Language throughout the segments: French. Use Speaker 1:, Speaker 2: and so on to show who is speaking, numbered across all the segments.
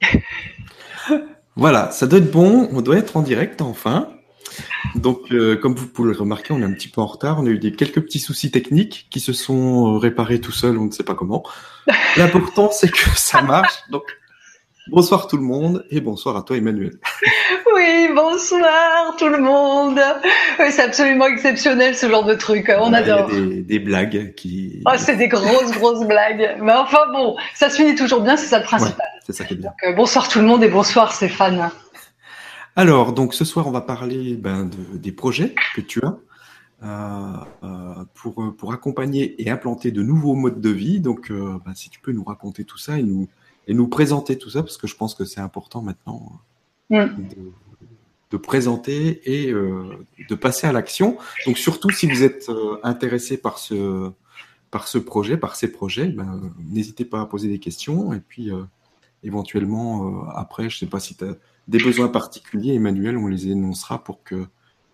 Speaker 1: Voilà, ça doit être bon, on doit être en direct enfin. Donc, euh, comme vous pouvez le remarquer, on est un petit peu en retard. On a eu des quelques petits soucis techniques qui se sont euh, réparés tout seuls, on ne sait pas comment. L'important, c'est que ça marche. Donc, bonsoir tout le monde et bonsoir à toi, Emmanuel.
Speaker 2: Oui, bonsoir tout le monde. Oui, c'est absolument exceptionnel ce genre de truc. On adore.
Speaker 1: Des, des blagues qui.
Speaker 2: Oh, c'est des grosses, grosses blagues. Mais enfin bon, ça se finit toujours bien, c'est ça le principal.
Speaker 1: C'est ça qui est bien.
Speaker 2: Donc, euh, bonsoir tout le monde et bonsoir Stéphane.
Speaker 1: Alors, donc ce soir, on va parler ben, de, des projets que tu as euh, euh, pour, pour accompagner et implanter de nouveaux modes de vie. Donc, euh, ben, si tu peux nous raconter tout ça et nous, et nous présenter tout ça, parce que je pense que c'est important maintenant
Speaker 2: Mm.
Speaker 1: de, de présenter et euh, de passer à l'action. Donc, surtout si vous êtes intéressé par ce, par ce projet, par ces projets, ben, n'hésitez pas à poser des questions et puis éventuellement euh, après, je sais pas si tu as des besoins particuliers, Emmanuel, on les énoncera pour que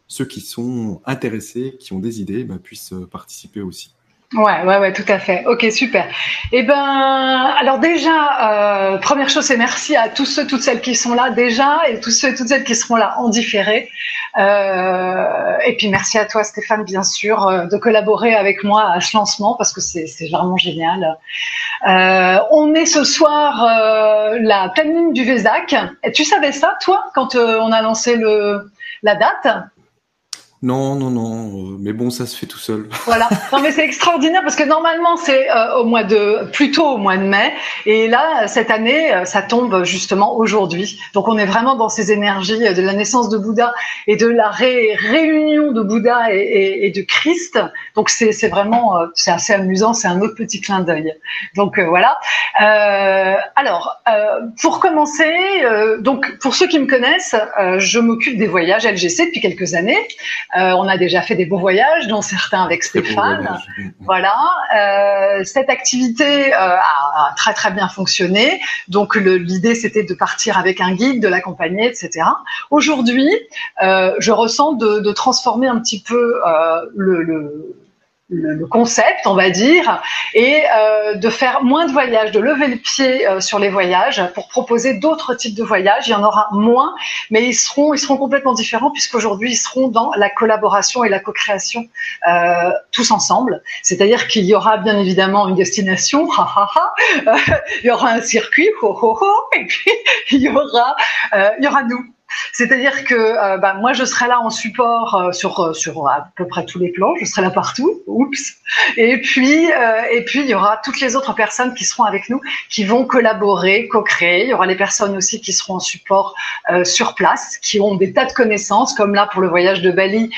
Speaker 1: ceux qui sont intéressés, qui ont des idées, ben, puissent euh, participer aussi.
Speaker 2: Ouais, ouais, ouais, tout à fait. Ok, super. Eh ben, alors déjà, euh, première chose, c'est merci à tous ceux, toutes celles qui sont là déjà, et tous ceux, toutes celles qui seront là en différé. Euh, et puis merci à toi, Stéphane, bien sûr, euh, de collaborer avec moi à ce lancement parce que c'est vraiment génial. On est ce soir la pleine lune du Vézac. Et tu savais ça, toi, quand on a lancé le la date?
Speaker 1: Non, non, non, euh, mais bon, ça se fait tout seul.
Speaker 2: Voilà. Non, mais c'est extraordinaire parce que normalement c'est euh, au mois de plutôt au mois de mai et là cette année euh, ça tombe justement aujourd'hui. Donc on est vraiment dans ces énergies euh, de la naissance de Bouddha et de la ré- réunion de Bouddha et, et- et de Christ. Donc c'est vraiment c'est assez amusant. C'est un autre petit clin d'œil. Donc euh, voilà. Alors pour commencer, donc pour ceux qui me connaissent, je m'occupe des voyages LGC depuis quelques années. Euh, on a déjà fait des beaux voyages, dont certains avec Stéphane. Voilà, euh, cette activité euh, a, a très très bien fonctionné. Donc l'idée c'était de partir avec un guide, de l'accompagner, etc. Aujourd'hui, euh, je ressens de, de transformer un petit peu euh, le, le, le- concept, on va dire, et euh, de faire moins de voyages, de lever le pied euh, sur les voyages pour proposer d'autres types de voyages. Il y en aura moins, mais ils seront, ils seront complètement différents puisqu'aujourd'hui ils seront dans la collaboration et la co-création euh, tous ensemble. C'est-à-dire qu'il y aura bien évidemment une destination, il y aura un circuit, et puis il y aura, euh, il y aura nous. C'est-à-dire que euh, bah, moi je serai là en support euh, sur euh, sur à peu près tous les plans, je serai là partout. Oups. Et puis et puis il y aura toutes les autres personnes qui seront avec nous, qui vont collaborer, co-créer. Il y aura les personnes aussi qui seront en support sur place, qui ont des tas de connaissances, comme là pour le voyage de Bali,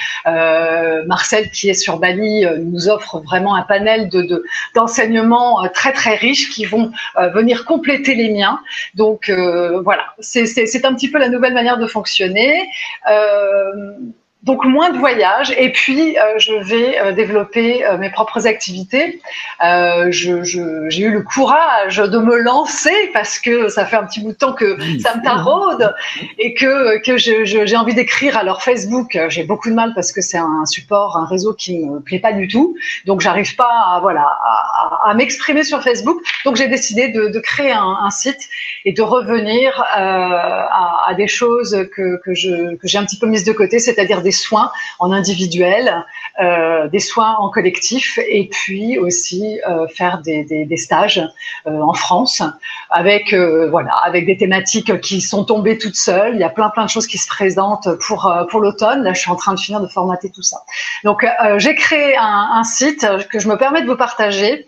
Speaker 2: Marcel qui est sur Bali nous offre vraiment un panel de de- d'enseignements très très riches qui vont venir compléter les miens. Donc voilà, c'est un petit peu la nouvelle manière de fonctionner. Euh, donc moins de voyages et puis euh, je vais euh, développer euh, mes propres activités. Euh, je- je- J'ai eu le courage de me lancer parce que ça fait un petit bout de temps que
Speaker 1: Oui,
Speaker 2: ça me taraude et que, que je- je- j'ai envie d'écrire. Alors Facebook, j'ai beaucoup de mal parce que c'est un support, un réseau qui me plaît pas du tout. Donc j'arrive pas à, voilà, à, à- à m'exprimer sur Facebook. Donc j'ai décidé de, de créer un, un site et de revenir euh, à, à des choses que, que je- que j'ai un petit peu mises de côté, c'est-à-dire des soins en individuel, euh, des soins en collectif et puis aussi euh, faire des, des, des stages euh, en France avec euh, voilà avec des thématiques qui sont tombées toutes seules. Il y a plein plein de choses qui se présentent pour euh, pour l'automne. Là, je suis en train de finir de formater tout ça. Donc euh, j'ai créé un, un site que je me permets de vous partager.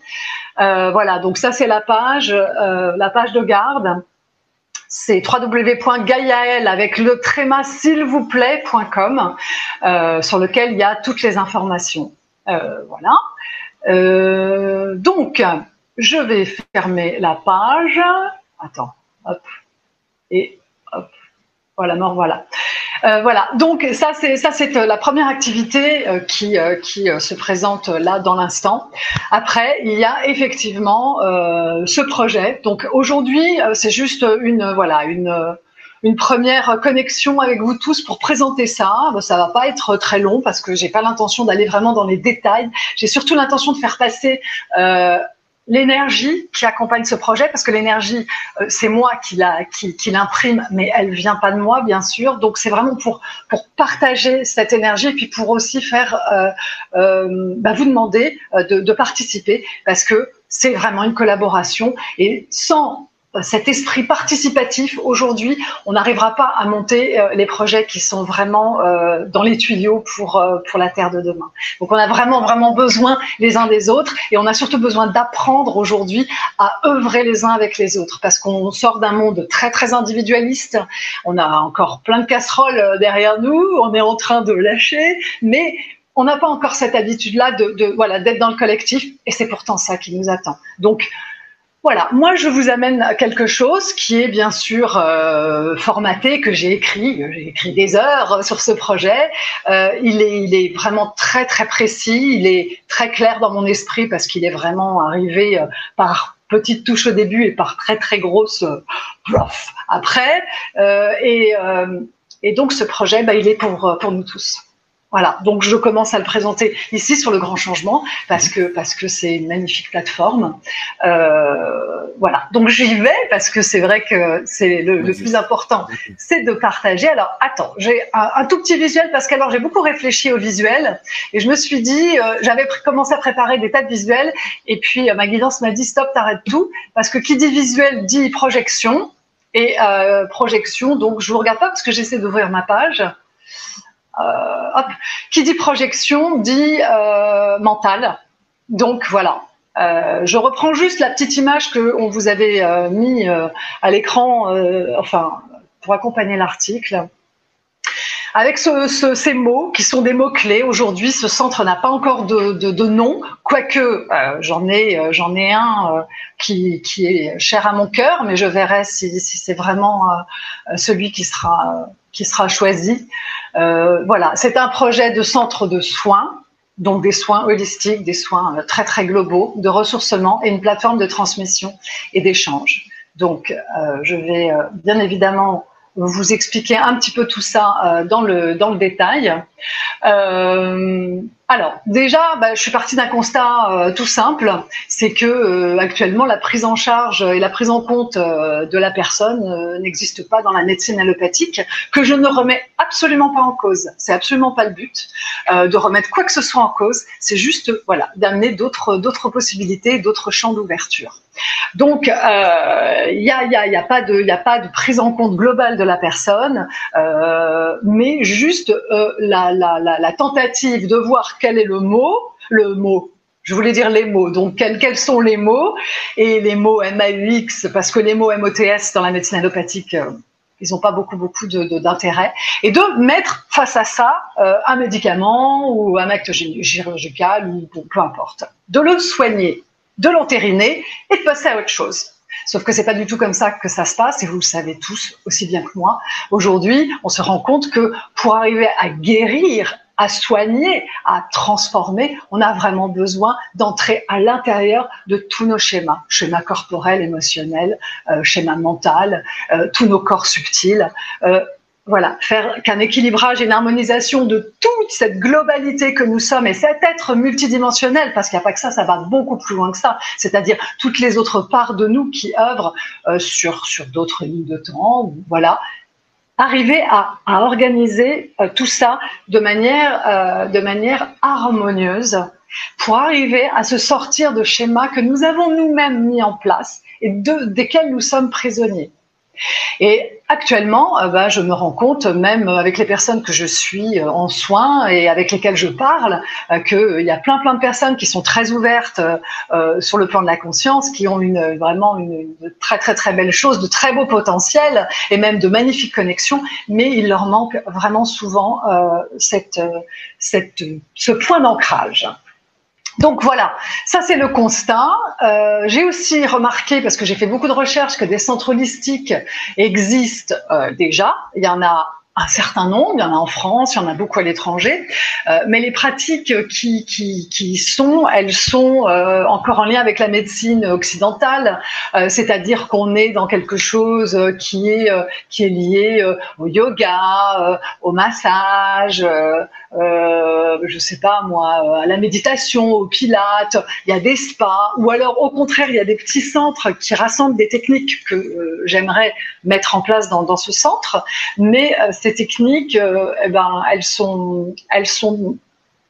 Speaker 2: Euh, voilà, donc ça c'est la page euh, la page de garde. C'est www.gaiael avec le tréma s'il vous plaît.com euh, sur lequel il y a toutes les informations. Euh, voilà. Euh, donc, je vais fermer la page. Attends, hop. Et hop. Voilà, me revoilà. Euh, voilà, donc ça c'est ça c'est euh, la première activité euh, qui qui se présente là dans l'instant. Après, il y a effectivement ce projet. Donc aujourd'hui, c'est juste une voilà une une première connexion avec vous tous pour présenter ça. Ça va pas être très long parce que j'ai pas l'intention d'aller vraiment dans les détails. J'ai surtout l'intention de faire passer l'énergie qui accompagne ce projet, parce que l'énergie, euh, c'est moi qui la, qui, qui l'imprime, mais elle vient pas de moi, bien sûr. Donc c'est vraiment pour pour partager cette énergie, et puis pour aussi faire euh, euh, bah, vous demander de, de participer, parce que c'est vraiment une collaboration et sans cet esprit participatif, aujourd'hui, on n'arrivera pas à monter euh, les projets qui sont vraiment euh, dans les tuyaux pour, euh, pour la Terre de demain. Donc on a vraiment, vraiment besoin les uns des autres et on a surtout besoin d'apprendre aujourd'hui à œuvrer les uns avec les autres parce qu'on sort d'un monde très, très individualiste. On a encore plein de casseroles derrière nous, on est en train de lâcher, mais on n'a pas encore cette habitude-là de, voilà d'être dans le collectif et c'est pourtant ça qui nous attend. Donc voilà, moi je vous amène quelque chose qui est bien sûr euh, formaté, que j'ai écrit, j'ai écrit des heures sur ce projet. Euh, il, est, il est vraiment très très précis, il est très clair dans mon esprit parce qu'il est vraiment arrivé euh, par petites touches au début et par très très grosses prof après. Et, et, donc ce projet, bah, il est pour, pour nous tous. Voilà, donc je commence à le présenter ici sur le grand changement parce que parce que c'est une magnifique plateforme. Euh, voilà, donc j'y vais parce que c'est vrai que c'est le, plus important, c'est de partager. Alors attends, j'ai un, tout petit visuel parce qu'alors j'ai beaucoup réfléchi au visuel et je me suis dit, euh, j'avais commencé à préparer des tas de visuels et puis euh, ma guidance m'a dit stop, t'arrêtes tout parce que qui dit visuel dit projection et projection. Donc je vous regarde pas parce que j'essaie d'ouvrir ma page. Euh, qui dit projection dit euh, mental. Donc voilà. Euh, je reprends juste la petite image que on vous avait mis à l'écran, enfin pour accompagner l'article. Avec ce, ces mots qui sont des mots clés, aujourd'hui, ce centre n'a pas encore de, nom, quoique j'en ai, un qui, est cher à mon cœur, mais je verrai si c'est vraiment celui qui sera qui sera choisi. Euh, voilà, c'est un projet de centre de soins, donc des soins holistiques, des soins euh, très très globaux, de ressourcement et une plateforme de transmission et d'échange. Donc, euh, je vais bien évidemment vous expliquer un petit peu tout ça dans le dans le détail. Alors déjà, bah, je suis partie d'un constat euh, tout simple, c'est que euh, actuellement la prise en charge et la prise en compte euh, de la personne n'existe pas dans la médecine allopathique, que je ne remets absolument pas en cause. C'est absolument pas le but de remettre quoi que ce soit en cause. C'est juste voilà d'amener d'autres possibilités, d'autres champs d'ouverture. Donc, il n'y a pas de prise en compte globale de la personne, mais juste la, la, tentative de voir quel est le mot, le mot je voulais dire les mots. Donc, quels, sont les mots Et les mots MAUX, parce que les mots MOTS dans la médecine allopathique, euh, ils n'ont pas beaucoup, beaucoup d'intérêt. Et de mettre face à ça euh, un médicament ou un acte chirurgical ou peu importe. De le soigner, de l'entériner et de passer à autre chose. Sauf que c'est pas du tout comme ça que ça se passe, et vous le savez tous aussi bien que moi. Aujourd'hui, on se rend compte que pour arriver à guérir à soigner, à transformer, on a vraiment besoin d'entrer à l'intérieur de tous nos schémas, schémas corporels, émotionnels, euh, schémas mental, euh, tous nos corps subtils. Euh, voilà, faire qu'un équilibrage et une harmonisation de toute cette globalité que nous sommes et cet être multidimensionnel, parce qu'il n'y a pas que ça, ça va beaucoup plus loin que ça, c'est-à-dire toutes les autres parts de nous qui œuvrent euh, sur, sur d'autres lignes de temps, voilà, arriver à, organiser euh, tout ça de manière, euh, de manière harmonieuse pour arriver à se sortir de schémas que nous avons nous-mêmes mis en place et de, desquels nous sommes prisonniers. Et actuellement, euh, bah, je me rends compte, même avec les personnes que je suis euh, en soins et avec lesquelles je parle, euh, qu'il y a plein plein de personnes qui sont très ouvertes sur le plan de la conscience, qui ont une, vraiment une, très très très belle chose, de très beau potentiel et même de magnifiques connexions, mais il leur manque vraiment souvent ce point d'ancrage. Donc voilà, ça c'est le constat. Euh, j'ai aussi remarqué, parce que j'ai fait beaucoup de recherches, que des centres holistiques existent euh, déjà. Il y en a un certain nombre, il y en a en France, il y en a beaucoup à l'étranger, euh, mais les pratiques qui, qui, qui, sont, elles sont euh, encore en lien avec la médecine occidentale, euh, c'est-à-dire qu'on est dans quelque chose qui est, qui est lié au yoga, au massage, euh, je sais pas moi, à la méditation, au pilates, il y a des spas, ou alors au contraire, il y a des petits centres qui rassemblent des techniques que j'aimerais mettre en place dans, dans ce centre, mais ces techniques, euh, eh ben, elles sont, elles sont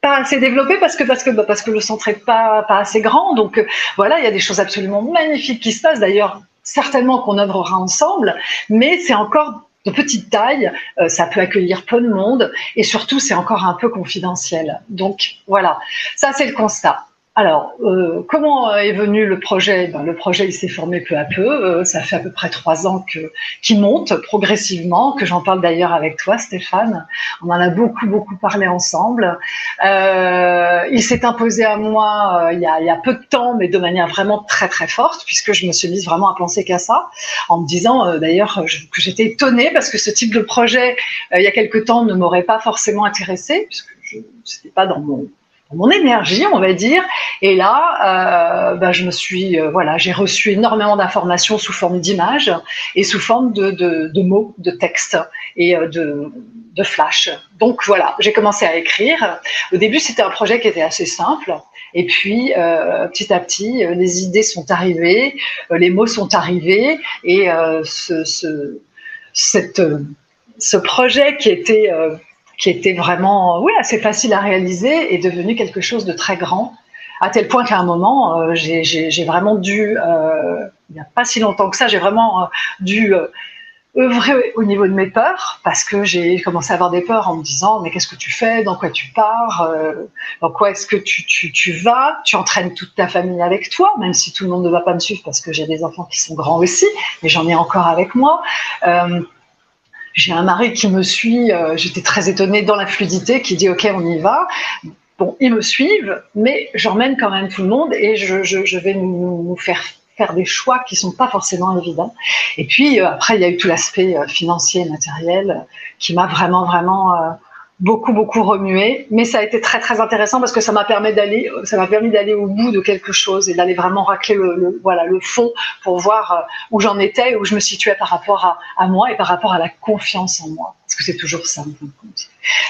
Speaker 2: pas assez développées parce que parce que bah, parce que le centre est pas pas assez grand. Donc euh, voilà, il y a des choses absolument magnifiques qui se passent. D'ailleurs, certainement qu'on œuvrera ensemble, mais c'est encore de petite taille, euh, ça peut accueillir peu de monde et surtout c'est encore un peu confidentiel. Donc voilà, ça c'est le constat. Alors, euh, comment est venu le projet? Ben, Le projet, il s'est formé peu à peu. Euh, ça fait à peu près trois ans que qu'il monte progressivement, que j'en parle d'ailleurs avec toi, Stéphane. On en a beaucoup, beaucoup parlé ensemble. Euh, il s'est imposé à moi il, y a, il peu de temps, mais de manière vraiment très, très forte, puisque je me suis mise vraiment à penser qu'à ça, en me disant d'ailleurs que j'étais étonnée parce que ce type de projet, il y a quelque temps, ne m'aurait pas forcément intéressée, puisque je n'était pas dans mon mon énergie, on va dire. Et là, euh, bah, je me suis, euh, voilà, j'ai reçu énormément d'informations sous forme d'images et sous forme de, de, de, mots, de textes et euh, de, de flash. Donc voilà, j'ai commencé à écrire. Au début, c'était un projet qui était assez simple. Et puis, euh, petit à petit, euh, les idées sont arrivées, les mots sont arrivés, et ce, ce, cette, ce projet qui était qui était vraiment oui, assez facile à réaliser, est devenu quelque chose de très grand, à tel point qu'à un moment, euh, j'ai vraiment dû, euh, il n'y a pas si longtemps que ça, j'ai vraiment euh, dû œuvrer au niveau de mes peurs, parce que j'ai commencé à avoir des peurs en me disant, mais qu'est-ce que tu fais, dans quoi tu pars, dans quoi est-ce que tu, tu, tu, vas, tu entraînes toute ta famille avec toi, même si tout le monde ne va pas me suivre, parce que j'ai des enfants qui sont grands aussi, mais j'en ai encore avec moi. J'ai un mari qui me suit, euh, j'étais très étonnée dans la fluidité, qui dit ok on y va. Bon, ils me suivent, mais j'emmène quand même tout le monde et je, je, je vais nous, nous, faire faire des choix qui sont pas forcément évidents. Et puis euh, après, il y a eu tout l'aspect euh, financier, matériel, qui m'a vraiment vraiment beaucoup beaucoup remué, mais ça a été très très intéressant parce que ça m'a permis d'aller, ça m'a permis d'aller au bout de quelque chose et d'aller vraiment racler le, voilà le fond pour voir euh, où j'en étais, où je me situais par rapport à, à, moi et par rapport à la confiance en moi, parce que c'est toujours ça.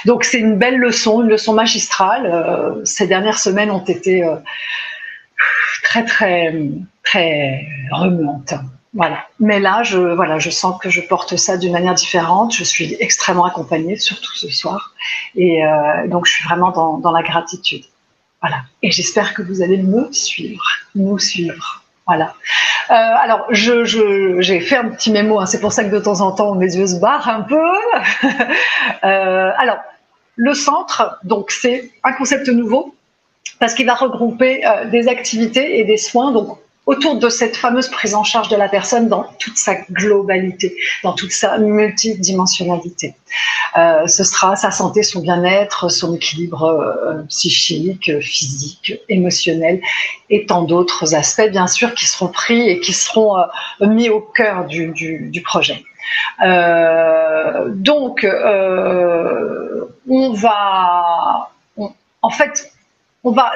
Speaker 2: Donc c'est une belle leçon, une leçon magistrale. Euh, ces dernières semaines ont été euh, très très très remuantes. Voilà. Mais là, je, sens que je porte ça d'une manière différente. Je suis extrêmement accompagnée, surtout ce soir. Et euh, donc, je suis vraiment dans, la gratitude. Voilà. Et j'espère que vous allez me suivre, nous suivre. Voilà. Euh, alors, je, j'ai fait un petit mémo. Hein, c'est pour ça que de temps en temps, mes yeux se barrent un peu. euh, alors, le centre, donc, c'est un concept nouveau parce qu'il va regrouper des activités et des soins. Donc, autour de cette fameuse prise en charge de la personne dans toute sa globalité, dans toute sa multidimensionnalité. Euh, ce sera sa santé, son bien-être, son équilibre euh, psychique, physique, émotionnel et tant d'autres aspects, bien sûr, qui seront pris et qui seront euh, mis au cœur du, projet. Donc, on va, en fait, on va,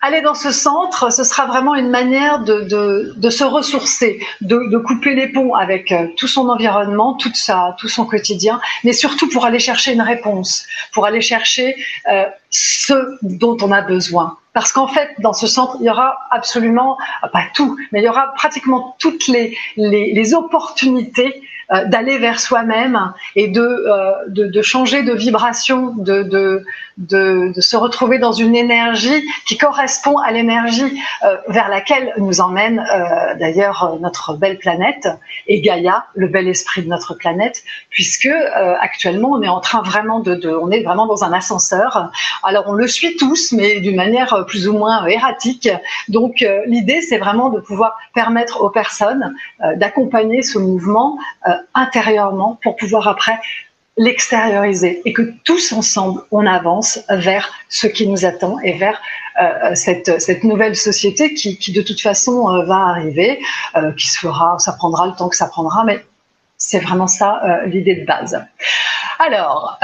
Speaker 2: aller dans ce centre, ce sera vraiment une manière de, de, de se ressourcer, de, de, couper les ponts avec euh, tout son environnement, toute sa, tout son quotidien, mais surtout pour aller chercher une réponse, pour aller chercher euh, ce dont on a besoin. Parce qu'en fait, dans ce centre, il y aura absolument, pas tout, mais il y aura pratiquement toutes les, les, opportunités euh, d'aller vers soi-même et de, euh, de, changer de vibration, de, de, de, se retrouver dans une énergie qui correspond à l'énergie euh, vers laquelle nous emmène d'ailleurs notre belle planète et Gaïa, le bel esprit de notre planète, puisque actuellement on est en train vraiment de, on est vraiment dans un ascenseur. Alors on le suit tous, mais d'une manière plus ou moins erratique. Donc l'idée c'est vraiment de pouvoir permettre aux personnes d'accompagner ce mouvement intérieurement pour pouvoir après l'extérioriser et que tous ensemble on avance vers ce qui nous attend et vers euh, cette, cette nouvelle société qui, qui de toute façon euh, va arriver, euh, qui se fera, ça prendra le temps que ça prendra, mais C'est vraiment ça l'idée de base. Alors,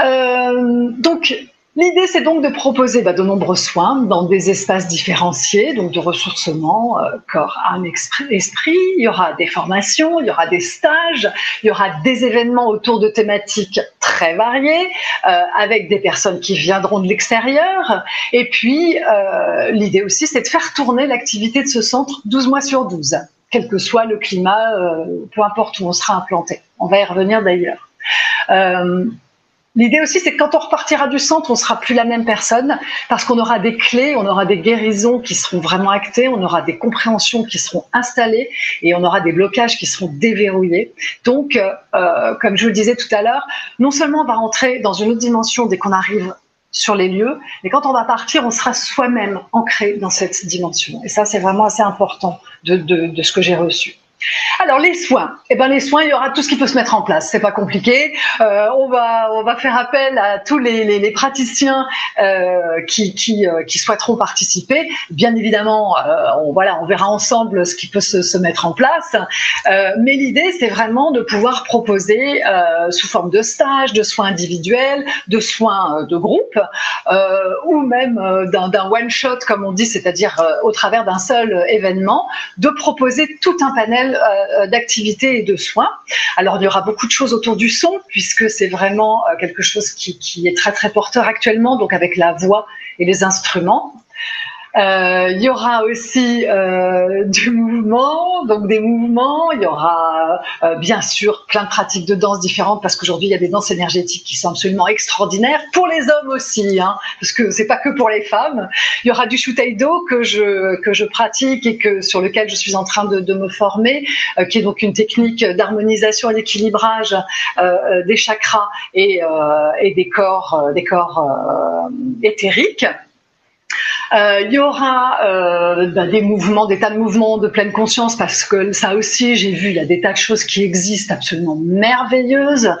Speaker 2: donc L'idée, c'est donc de proposer bah, de nombreux soins dans des espaces différenciés, donc de ressourcement, euh, corps, âme, esprit. Il y aura des formations, il y aura des stages, il y aura des événements autour de thématiques très variées, euh, avec des personnes qui viendront de l'extérieur. Et puis, euh, l'idée aussi, c'est de faire tourner l'activité de ce centre 12 mois sur 12, quel que soit le climat, peu importe où on sera implanté. On va y revenir d'ailleurs. L'idée aussi, c'est que quand on repartira du centre, on sera plus la même personne parce qu'on aura des clés, on aura des guérisons qui seront vraiment actées, on aura des compréhensions qui seront installées et on aura des blocages qui seront déverrouillés. Donc, euh, euh, comme je vous le disais tout à l'heure, non seulement on va rentrer dans une autre dimension dès qu'on arrive sur les lieux, mais quand on va partir, on sera soi-même ancré dans cette dimension. Et ça, c'est vraiment assez important de, de, de ce que j'ai reçu. Alors les soins, eh ben les soins, il y aura tout ce qui peut se mettre en place. C'est pas compliqué. Euh, on va on va faire appel à tous les, praticiens euh, qui euh, qui souhaiteront participer. Bien évidemment, on voilà, on verra ensemble ce qui peut se, se mettre en place. Mais l'idée, c'est vraiment de pouvoir proposer sous forme de stage, de soins individuels, de soins de groupe, ou même d'un one shot comme on dit, c'est-à-dire au travers d'un seul événement, de proposer tout un panel euh, euh, d'activités et de soins. Alors il y aura beaucoup de choses autour du son puisque c'est vraiment euh, quelque chose qui, qui est très très porteur actuellement, donc avec la voix et les instruments. Euh, il y aura aussi euh, du mouvement, donc des mouvements. Il y aura euh, bien sûr plein de pratiques de danse différentes parce qu'aujourd'hui il y a des danses énergétiques qui sont absolument extraordinaires pour les hommes aussi, hein, parce que c'est pas que pour les femmes. Il y aura du shutaido que je que je pratique et que sur lequel je suis en train de, de me former, qui est donc une technique d'harmonisation et d'équilibrage des chakras et, et des corps des corps éthériques. Euh, il y aura euh, bah, des mouvements, des tas de mouvements de pleine conscience parce que ça aussi, j'ai vu, il y a des tas de choses qui existent absolument merveilleuses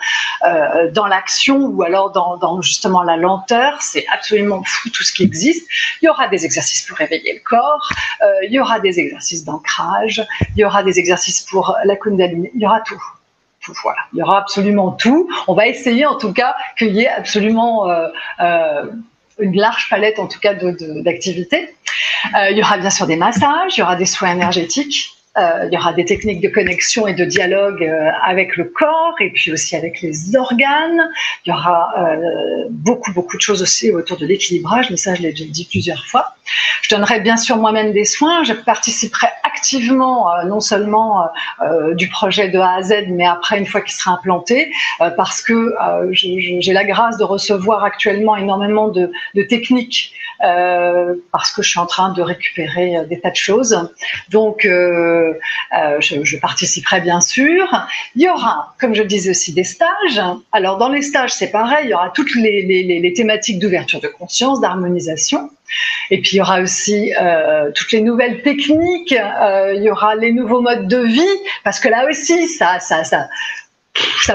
Speaker 2: euh, dans l'action ou alors dans, dans, justement la lenteur. C'est absolument fou tout ce qui existe. Il y aura des exercices pour réveiller le corps. Euh, il y aura des exercices d'ancrage. Il y aura des exercices pour la kundalini. Il y aura tout. Voilà, il y aura absolument tout. On va essayer en tout cas qu'il y ait absolument euh, euh, une large palette en tout cas d'activités. Euh, il y aura bien sûr des massages, il y aura des soins énergétiques, il y aura des techniques de connexion et de dialogue euh, avec le corps et puis aussi avec les organes. Il y aura euh, beaucoup, beaucoup de choses aussi autour de l'équilibrage, mais ça, je l'ai déjà dit plusieurs fois. Je donnerai bien sûr moi-même des soins. Je participerai activement, non seulement du projet de A à Z, mais après, une fois qu'il sera implanté, parce que j'ai la grâce de recevoir actuellement énormément de, techniques euh, parce que je suis en train de récupérer euh, des tas de choses. Donc, euh, je, je, participerai bien sûr. Il y aura, comme je disais aussi, des stages. Alors, dans les stages, c'est pareil. Il y aura toutes les, thématiques d'ouverture de conscience, d'harmonisation. Et puis il y aura aussi euh, toutes les nouvelles techniques, euh, il y aura les nouveaux modes de vie, parce que là aussi, ça,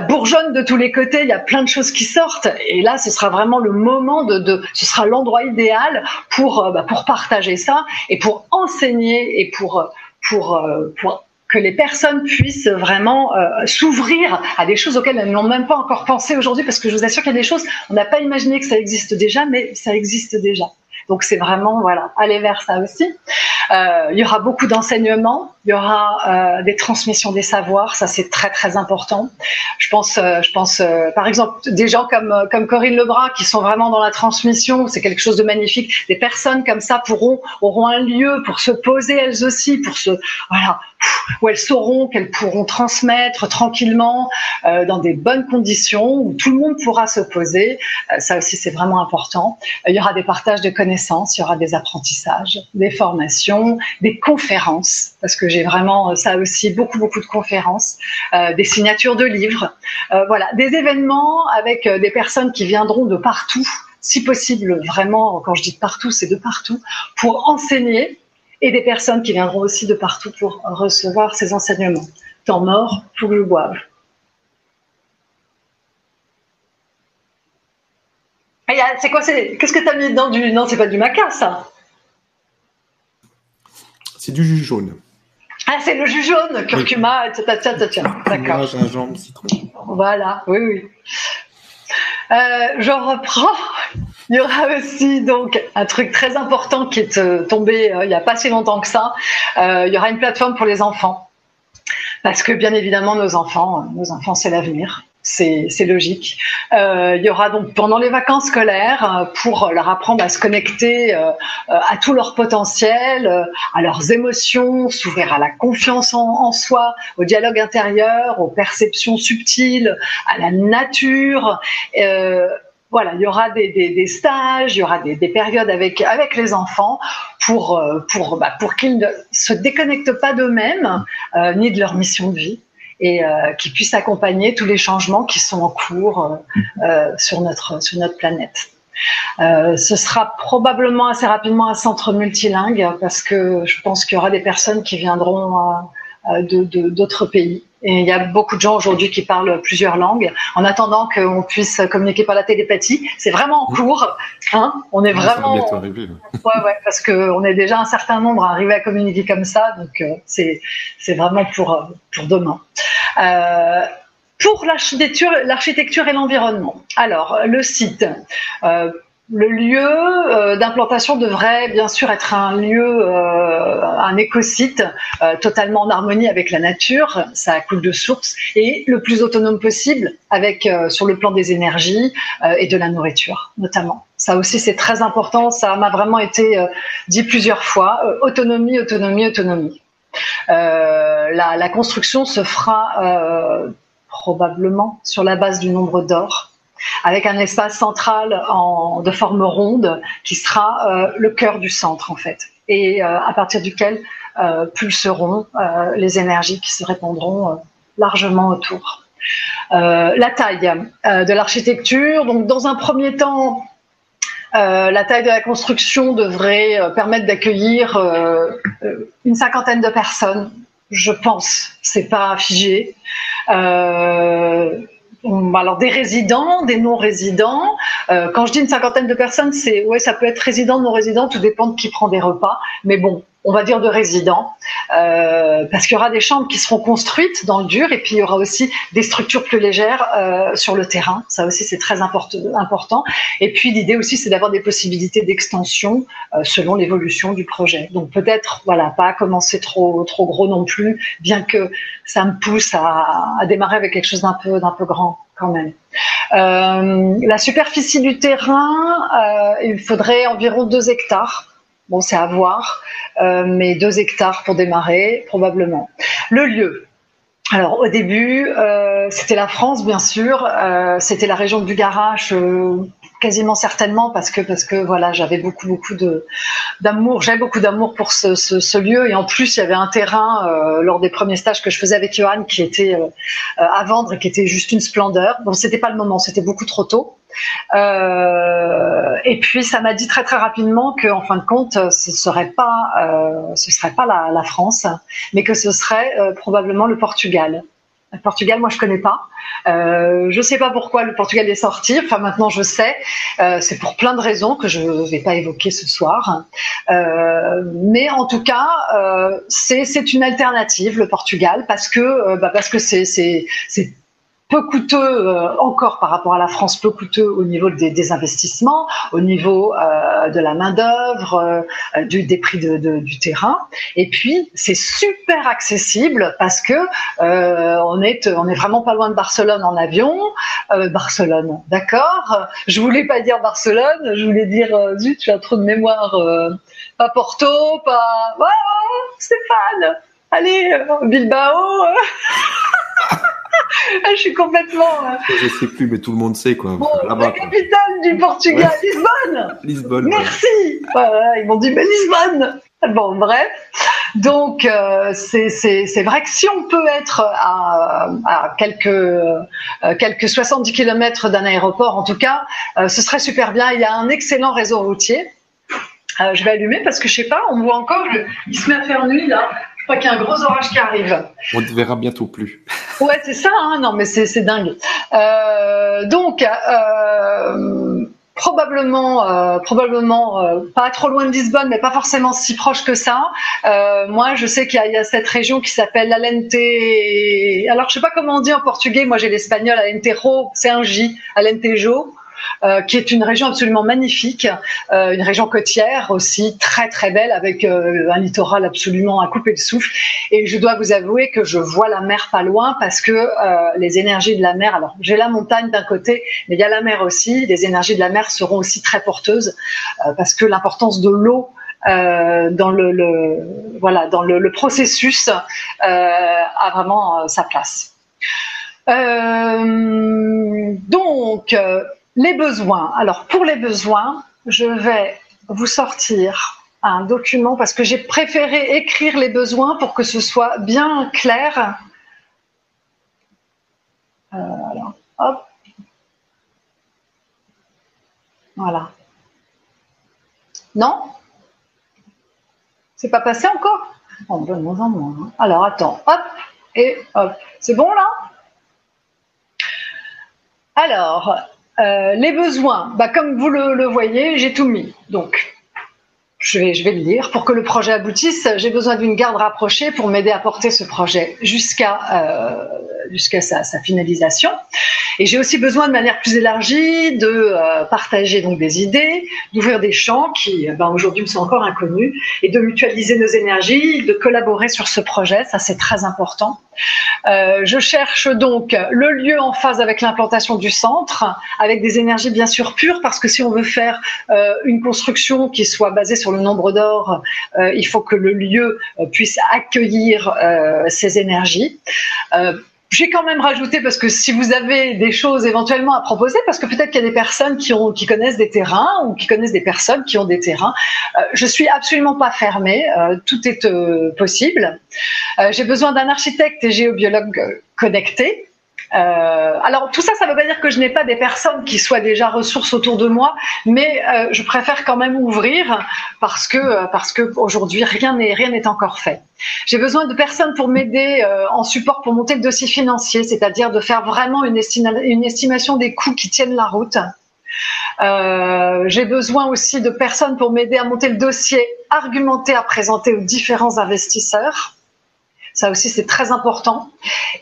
Speaker 2: bourgeonne de tous les côtés, il y a plein de choses qui sortent. Et là, ce sera vraiment le moment ce sera l'endroit idéal pour, euh, bah, pour partager ça et pour enseigner et pour, pour, euh, pour que les personnes puissent vraiment euh, s'ouvrir à des choses auxquelles elles n'ont même pas encore pensé aujourd'hui, parce que je vous assure qu'il y a des choses, on n'a pas imaginé que ça existe déjà, mais ça existe déjà. Donc c'est vraiment voilà aller vers ça aussi. Euh, il y aura beaucoup d'enseignements, il y aura euh, des transmissions des savoirs, ça c'est très très important. Je pense, euh, je pense par exemple des gens comme comme Corinne Lebrun qui sont vraiment dans la transmission, c'est quelque chose de magnifique. Des personnes comme ça pourront auront un lieu pour se poser elles aussi, pour se voilà où elles sauront qu'elles pourront transmettre tranquillement dans des bonnes conditions, où tout le monde pourra se poser. Ça aussi, c'est vraiment important. Il y aura des partages de connaissances, il y aura des apprentissages, des formations, des conférences, parce que j'ai vraiment ça aussi, beaucoup, beaucoup de conférences, des signatures de livres. voilà, des événements avec des personnes qui viendront de partout si possible, vraiment, quand je dis de partout, c'est de partout, pour enseigner et des personnes qui viendront aussi de partout pour recevoir ces enseignements. Temps mort, pour le boive. C'est quoi Qu'est-ce que tu as mis dedans du... Non, c'est pas du maca, ça.
Speaker 1: C'est du jus jaune.
Speaker 2: Ah, c'est le jus jaune, curcuma, etc.
Speaker 1: D'accord. gingembre, citron.
Speaker 2: Voilà, oui, oui. Euh, je reprends. Il y aura aussi donc un truc très important qui est euh, tombé euh, il n'y a pas si longtemps que ça. il y aura une plateforme pour les enfants. Parce que bien évidemment, nos enfants, nos enfants, c'est l'avenir c'est logique. Euh, il y aura donc pendant les vacances scolaires euh, pour leur apprendre à se connecter euh, à tout leur potentiel, à leurs émotions, s'ouvrir à la confiance en, soi, au dialogue intérieur, aux perceptions subtiles, à la nature. voilà, il y aura des, stages, il y aura des, périodes avec avec les enfants pour pour bah, pour qu'ils ne se déconnectent pas d'eux-mêmes ni de leur mission de vie et euh, qui puisse accompagner tous les changements qui sont en cours euh, euh, sur, notre, sur notre planète. ce sera probablement assez rapidement un centre multilingue parce que je pense qu'il y aura des personnes qui viendront de d'autres pays et il y a beaucoup de gens aujourd'hui qui parlent plusieurs langues. En attendant qu'on puisse communiquer par la télépathie, c'est vraiment en cours. Hein on est vraiment. Ça arriver, ouais, ouais, parce qu'on est déjà un certain nombre à arriver à communiquer comme ça, donc euh, c'est c'est vraiment pour euh, pour demain. Euh, pour l'architecture, l'architecture et l'environnement. Alors, le site. Euh, le lieu euh, d'implantation devrait bien sûr être un lieu, euh, un écosite euh, totalement en harmonie avec la nature, ça coule de source, et le plus autonome possible avec sur le plan des énergies et de la nourriture notamment. Ça aussi c'est très important, ça m'a vraiment été dit plusieurs fois. autonomie, autonomie, autonomie. La, construction se fera probablement sur la base du nombre d'or avec un espace central en, de forme ronde qui sera euh, le cœur du centre en fait, et euh, à partir duquel euh, pulseront les énergies qui se répandront largement autour. la taille de l'architecture, donc dans un premier temps, la taille de la construction devrait permettre d'accueillir une cinquantaine de personnes, je pense. C'est pas figé. Alors des résidents, des non-résidents. Euh, quand je dis une cinquantaine de personnes, c'est ouais, ça peut être résident, non-résident, tout dépend de qui prend des repas. Mais bon, on va dire de résidents, euh, parce qu'il y aura des chambres qui seront construites dans le dur, et puis il y aura aussi des structures plus légères euh, sur le terrain. Ça aussi, c'est très important. Et puis l'idée aussi, c'est d'avoir des possibilités d'extension euh, selon l'évolution du projet. Donc peut-être, voilà, pas commencer trop trop gros non plus, bien que ça me pousse à, à démarrer avec quelque chose d'un peu d'un peu grand quand même. Euh, la superficie du terrain, euh, il faudrait environ 2 hectares. Bon, c'est à voir, euh, mais deux hectares pour démarrer, probablement. Le lieu. Alors au début, euh, c'était la France, bien sûr. Euh, c'était la région du Garage, quasiment certainement parce que parce que voilà, j'avais beaucoup beaucoup de d'amour, j'avais beaucoup d'amour pour ce, ce, ce, lieu et en plus il y avait un terrain lors des premiers stages que je faisais avec Johan qui était à vendre et qui était juste une splendeur. Bon, c'était pas le moment, c'était beaucoup trop tôt. Euh, et puis ça m'a dit très très rapidement que en fin de compte ce serait pas euh, ce serait pas la, France, mais que ce serait euh, probablement le Portugal. Le Portugal, moi je connais pas. Euh, je sais pas pourquoi le Portugal est sorti. Enfin maintenant je sais. C'est pour plein de raisons que je ne vais pas évoquer ce soir. Mais en tout cas, c'est une alternative le Portugal parce que bah parce que c'est peu coûteux euh, encore par rapport à la France, peu coûteux au niveau des, des investissements, au niveau euh, de la main d'œuvre, euh, des prix de, de, du terrain. Et puis c'est super accessible parce que on est on est vraiment pas loin de Barcelone en avion. Barcelone, d'accord? Je voulais pas dire Barcelone, je voulais dire zut, tu as trop de mémoire. pas Porto, pas oh, Stéphane. Allez, Bilbao. je suis complètement.
Speaker 1: Euh, je sais plus, mais tout le monde sait quoi.
Speaker 2: la capitale du Portugal, Lisbonne.
Speaker 1: Lisbonne.
Speaker 2: Merci. ils m'ont dit mais Lisbonne. Bon, bref. Donc euh, c'est vrai que si on peut être à, à quelques euh, quelques 70 km d'un aéroport, en tout cas, ce serait super bien. Il y a un excellent réseau routier. je vais allumer parce que je sais pas, on voit encore, il se met à faire nuit là qu'il y a un gros orage qui arrive.
Speaker 1: On ne verra bientôt plus.
Speaker 2: Ouais, c'est ça, hein non, mais c'est dingue. Euh, donc, euh, probablement, euh, probablement euh, pas trop loin de Lisbonne, mais pas forcément si proche que ça. Euh, moi, je sais qu'il y, y, a cette région qui s'appelle Alente. Alors, je sais pas comment on dit en portugais. Moi, j'ai l'espagnol Alentejo, c'est un J, Alentejo. Euh, qui est une région absolument magnifique, euh, une région côtière aussi très très belle avec euh, un littoral absolument à couper le souffle. Et je dois vous avouer que je vois la mer pas loin parce que les énergies de la mer, alors j'ai la montagne d'un côté, mais il y a la mer aussi. Les énergies de la mer seront aussi très porteuses parce que l'importance de l'eau dans le, voilà dans le, processus a vraiment sa place. Donc les besoins. Alors pour les besoins, je vais vous sortir un document parce que j'ai préféré écrire les besoins pour que ce soit bien clair. Euh, alors, hop. Voilà. Non? C'est pas passé encore? Oh, ben, moins en moins. Hein. Alors attends, hop et hop. C'est bon là? Alors, euh, les besoins, bah, comme vous le, voyez, j'ai tout mis. Donc, je vais, je vais le lire. Pour que le projet aboutisse, j'ai besoin d'une garde rapprochée pour m'aider à porter ce projet jusqu'à euh, jusqu'à sa, finalisation. Et j'ai aussi besoin de manière plus élargie de euh, partager donc des idées, d'ouvrir des champs qui ben, aujourd'hui me sont encore inconnus, et de mutualiser nos énergies, de collaborer sur ce projet. Ça, c'est très important. Euh, je cherche donc le lieu en phase avec l'implantation du centre, avec des énergies bien sûr pures, parce que si on veut faire euh, une construction qui soit basée sur le nombre d'or, euh, il faut que le lieu puisse accueillir ces énergies. J'ai quand même rajouté parce que si vous avez des choses éventuellement à proposer, parce que peut-être qu'il y a des personnes qui connaissent des terrains ou qui connaissent des personnes qui ont des terrains, euh, je suis absolument pas fermée. Euh, tout est euh, possible. Euh, j'ai besoin d'un architecte et géobiologue connecté. Euh, alors tout ça, ça ne veut pas dire que je n'ai pas des personnes qui soient déjà ressources autour de moi, mais euh, je préfère quand même ouvrir parce que euh, parce que aujourd'hui rien n'est rien n'est encore fait. J'ai besoin de personnes pour m'aider euh, en support pour monter le dossier financier, c'est-à-dire de faire vraiment une, estimation des coûts qui tiennent la route. Euh, j'ai besoin aussi de personnes pour m'aider à monter le dossier argumenté à présenter aux différents investisseurs. Ça aussi, c'est très important.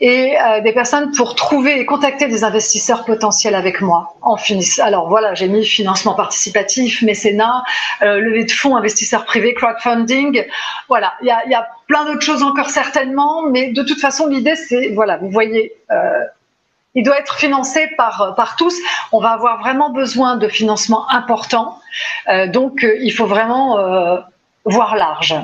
Speaker 2: Et euh, des personnes pour trouver et contacter des investisseurs potentiels avec moi. En. Alors voilà, j'ai mis financement participatif, mécénat, euh, levée de fonds, investisseurs privés, crowdfunding. Voilà, il y a, y a, plein d'autres choses encore certainement, mais de toute façon, l'idée, c'est, voilà, vous voyez, euh, il doit être financé par, par tous. On va avoir vraiment besoin de financement important. Euh, donc, euh, il faut vraiment euh, voir large.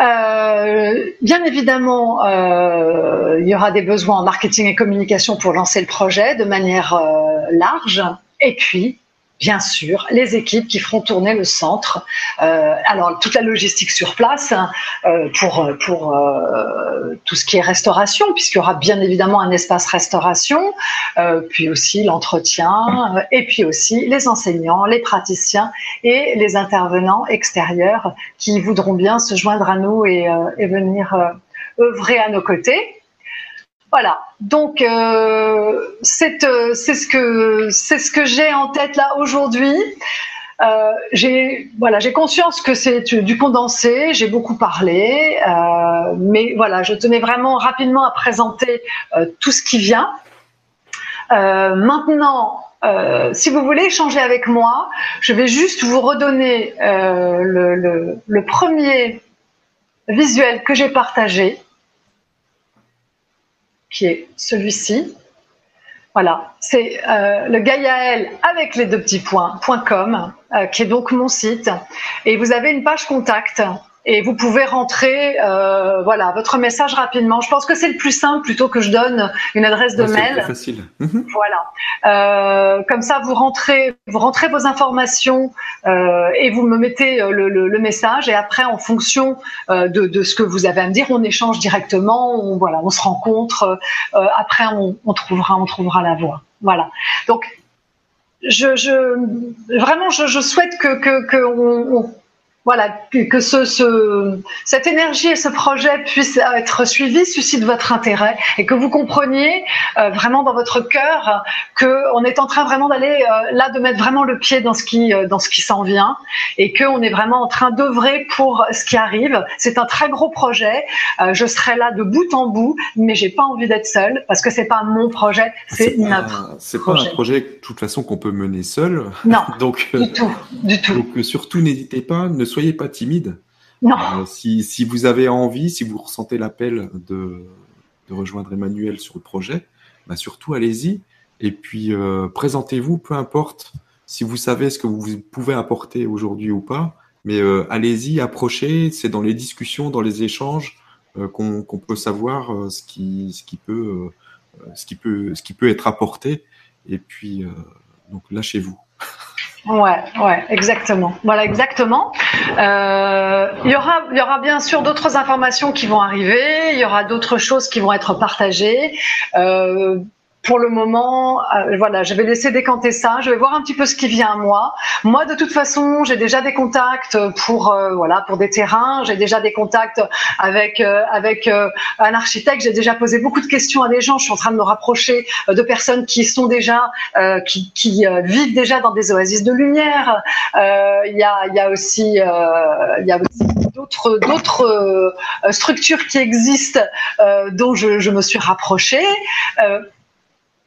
Speaker 2: Euh, bien évidemment, euh, il y aura des besoins en marketing et communication pour lancer le projet de manière euh, large. Et puis, bien sûr, les équipes qui feront tourner le centre. Euh, alors, toute la logistique sur place hein, euh, pour, pour euh, tout ce qui est restauration, puisqu'il y aura bien évidemment un espace restauration, puis aussi l'entretien, et puis aussi les enseignants, les praticiens et les intervenants extérieurs qui voudront bien se joindre à nous et, et venir œuvrer à nos côtés. Voilà. Donc euh, c'est euh, c'est ce que c'est ce que j'ai en tête là aujourd'hui. Euh, j'ai voilà, j'ai conscience que c'est du condensé. J'ai beaucoup parlé, euh, mais voilà, je tenais vraiment rapidement à présenter euh, tout ce qui vient. Euh, maintenant, si vous voulez échanger avec moi, je vais juste vous redonner le premier visuel que j'ai partagé qui est celui-ci. Voilà, c'est euh, le Gaïael avec les deux petits points.com, euh, qui est donc mon site. Et vous avez une page contact et vous pouvez rentrer euh, voilà votre message rapidement. Je pense que c'est le plus simple plutôt que je donne une adresse de mail.
Speaker 1: C'est facile. Mhm.
Speaker 2: Voilà. Euh, comme ça, vous rentrez, vous rentrez vos informations euh, et vous me mettez euh, le, le, le, message. Et après, en fonction euh, de, de, ce que vous avez à me dire, on échange directement. On, voilà, on se rencontre. Euh, après, on, on, trouvera, on trouvera la voie. Voilà. Donc, je, je vraiment, je, je souhaite que, que, que on, on voilà, que ce, ce, cette énergie et ce projet puissent être suivis, suscite votre intérêt et que vous compreniez euh, vraiment dans votre cœur que on est en train vraiment d'aller euh, là de mettre vraiment le pied dans ce qui euh, dans ce qui s'en vient et que on est vraiment en train d'œuvrer pour ce qui arrive. C'est un très gros projet. je serai là de bout en bout, mais j'ai pas envie d'être seule parce que c'est pas mon projet, c'est notre.
Speaker 1: C'est pas un projet de toute façon qu'on peut mener seul.
Speaker 2: Non. donc du tout, du tout.
Speaker 1: Donc surtout n'hésitez pas, ne soyez pas timide.
Speaker 2: Non. Euh,
Speaker 1: si, si, vous avez envie, si vous ressentez l'appel de, de, rejoindre Emmanuel sur le projet, bah surtout allez-y. Et puis euh, présentez-vous, peu importe si vous savez ce que vous pouvez apporter aujourd'hui ou pas. Mais euh, allez-y, approchez. C'est dans les discussions, dans les échanges qu'on peut savoir ce qui, ce qui peut, ce qui peut, ce qui peut être apporté. Et puis donc lâchez-vous.
Speaker 2: Ouais, ouais, exactement. Voilà, exactement. Euh, il y aura, il y aura bien sûr d'autres informations qui vont arriver. Il y aura d'autres choses qui vont être partagées. Euh, pour le moment, euh, voilà, je vais laisser décanter ça. Je vais voir un petit peu ce qui vient à moi. Moi, de toute façon, j'ai déjà des contacts pour euh, voilà pour des terrains. J'ai déjà des contacts avec euh, avec un architecte. J'ai déjà posé beaucoup de questions à des gens. Je suis en train de me rapprocher de personnes qui sont déjà qui, qui vivent déjà dans des oasis de lumière. Il y a il y a aussi il y a aussi d'autres d'autres structures qui existent dont je, je, me suis rapprochée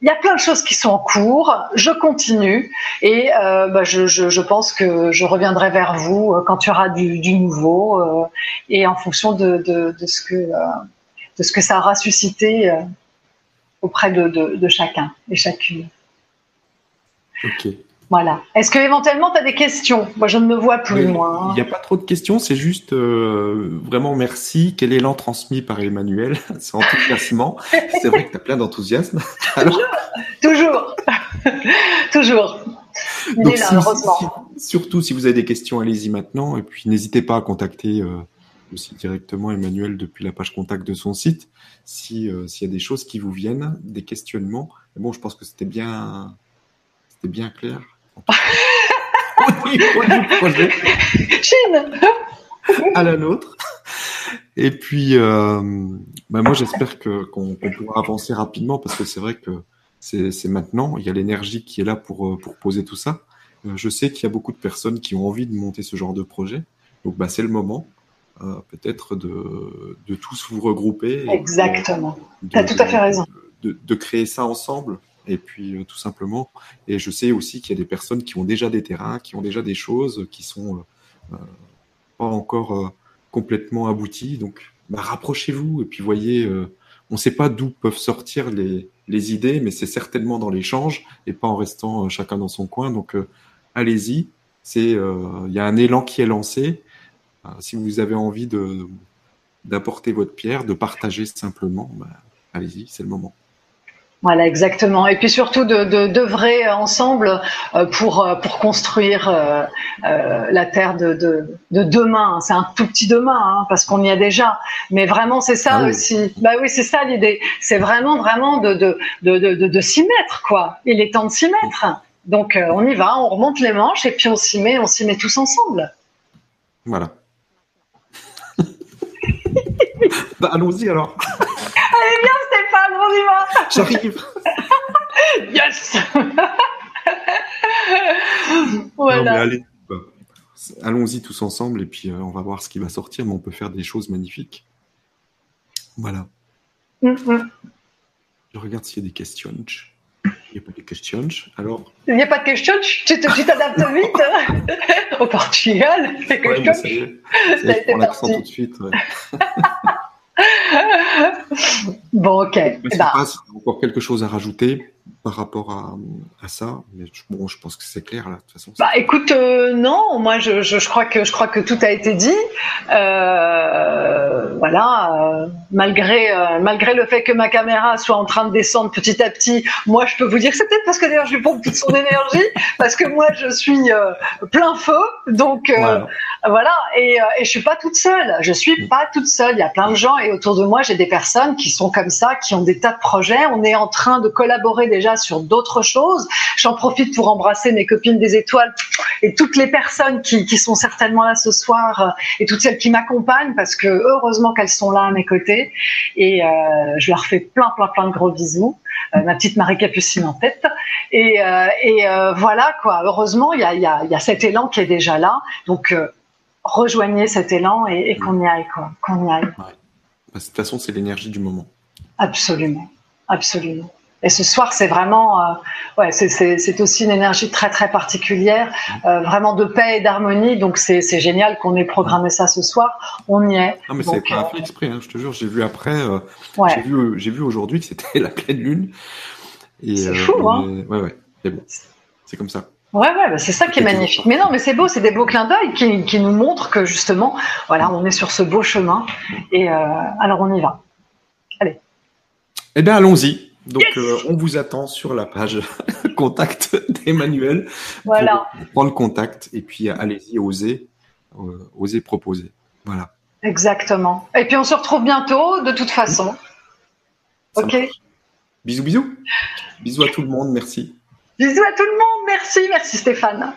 Speaker 2: il y a plein de choses qui sont en cours. Je continue et euh, bah, je, je, je, pense que je reviendrai vers vous euh, quand il y aura du, du nouveau euh, et en fonction de, de, de ce que euh, de ce que ça aura suscité euh, auprès de, de, chacun et chacune. Voilà. Est-ce que éventuellement tu as des questions? Moi, je ne me vois plus, moi.
Speaker 1: Hein. Il n'y a pas trop de questions, c'est juste euh, vraiment merci. Quel élan transmis par Emmanuel? C'est enthousiasmant. c'est vrai que tu as plein d'enthousiasme.
Speaker 2: Alors... Toujours, toujours.
Speaker 1: Donc, là, heureusement. surtout, si vous avez des questions, allez-y maintenant. Et puis, n'hésitez pas à contacter euh, aussi directement Emmanuel depuis la page contact de son site. Si euh, s'il y a des choses qui vous viennent, des questionnements. Mais bon, je pense que c'était bien, c'était bien clair projet. À la nôtre. Et puis, euh, bah, moi, j'espère que qu'on pourra avancer rapidement parce que c'est vrai que c'est maintenant. Il y a l'énergie qui est là pour euh, pour poser tout ça. Euh, je sais qu'il y a beaucoup de personnes qui ont envie de monter ce genre de projet. Donc, bah, c'est le moment. peut-être de, de tous vous regrouper.
Speaker 2: Exactement. Tu as tout à fait raison.
Speaker 1: De, de, créer ça ensemble et puis euh, tout simplement. Et je sais aussi qu'il y a des personnes qui ont déjà des terrains, qui ont déjà des choses qui sont euh, euh, pas encore complètement abouties. Donc, bah, rapprochez-vous et puis voyez. on ne sait pas d'où peuvent sortir les, les idées, mais c'est certainement dans l'échange et pas en restant chacun dans son coin. Donc, allez-y. C'est, il y a un élan qui est lancé. si vous avez envie de d'apporter votre pierre, de partager simplement, bah, allez-y, c'est le moment.
Speaker 2: Voilà, exactement. Et puis surtout de d'œuvrer ensemble euh, pour euh, pour construire euh, la terre de, de, de demain. C'est un tout petit demain hein, parce qu'on y est déjà. Mais vraiment, c'est ça ah aussi. Bah oui, c'est ça l'idée. C'est vraiment vraiment de de de de, de s'y mettre quoi. Il est temps de s'y mettre. Donc on y va, on remonte les manches et puis on s'y met, on s'y met tous ensemble.
Speaker 1: Voilà. bah, allons-y alors.
Speaker 2: Allez bien on y va.
Speaker 1: J'arrive.
Speaker 2: yes. voilà.
Speaker 1: allez, bah, allons-y tous ensemble et puis euh, on va voir ce qui va sortir, mais on peut faire des choses magnifiques. Voilà. Mm-hmm. Je regarde s'il y a des questions. Il n'y a pas de questions. Alors.
Speaker 2: Il n'y a pas de questions. Tu t'adaptes vite. Au Portugal.
Speaker 1: C'est ouais, ça y est. Ça y est, l'accent tout de suite. Ouais.
Speaker 2: Bon, ok.
Speaker 1: Je sais bah. pas si encore quelque chose à rajouter? Par rapport à, à ça, mais bon, je pense que c'est clair là. De toute façon.
Speaker 2: Bah, écoute, euh, non, moi je, je, je, crois que je crois que tout a été dit. Euh, voilà, euh, malgré malgré le fait que ma caméra soit en train de descendre petit à petit, moi je peux vous dire que c'est peut-être parce que d'ailleurs je lui pompe toute son énergie, parce que moi je suis plein feu, donc voilà. voilà. Et, et je suis pas toute seule. Je suis mm. pas toute seule. Il y a plein de gens et autour de moi j'ai des personnes qui sont comme ça, qui ont des tas de projets. On est en train de collaborer déjà sur d'autres choses. J'en profite pour embrasser mes copines des étoiles et toutes les personnes qui, qui sont certainement là ce soir euh, et toutes celles qui m'accompagnent parce que heureusement qu'elles sont là à mes côtés et euh, je leur fais plein plein plein de gros bisous. Euh, ma petite Marie Capucine en tête et, et voilà quoi. Heureusement il y a, y, a, y a cet élan qui est déjà là donc rejoignez cet élan et, et qu'on y aille quoi, qu'on y aille. Ouais.
Speaker 1: Bah, de toute façon c'est l'énergie du moment.
Speaker 2: Absolument, absolument. Et ce soir, c'est vraiment, euh, ouais, c'est aussi une énergie très très particulière, euh, vraiment de paix et d'harmonie. Donc c'est génial qu'on ait programmé ça ce soir. On y est.
Speaker 1: Non mais c'est pas fait exprès, hein, je te jure. J'ai vu après, euh, j'ai vu, j'ai vu aujourd'hui que c'était la pleine lune.
Speaker 2: C'est fou, hein.
Speaker 1: Ouais ouais, c'est bon. C'est comme ça.
Speaker 2: Ouais, ouais, bah, c'est ça qui est magnifique. Mais non, mais c'est beau, c'est des beaux clins d'œil qui, qui, nous montrent que justement, voilà, on est sur ce beau chemin. Et alors on y va. Allez.
Speaker 1: Eh bien, allons-y. Donc, euh, on vous attend sur la page contact d'Emmanuel
Speaker 2: voilà.
Speaker 1: pour prendre contact et puis allez-y, osez, euh, osez proposer. Voilà.
Speaker 2: Exactement. Et puis, on se retrouve bientôt, de toute façon. ok.
Speaker 1: Bisous, bisous. Bisous à tout le monde. Merci.
Speaker 2: Bisous à tout le monde. Merci. Merci, Stéphane.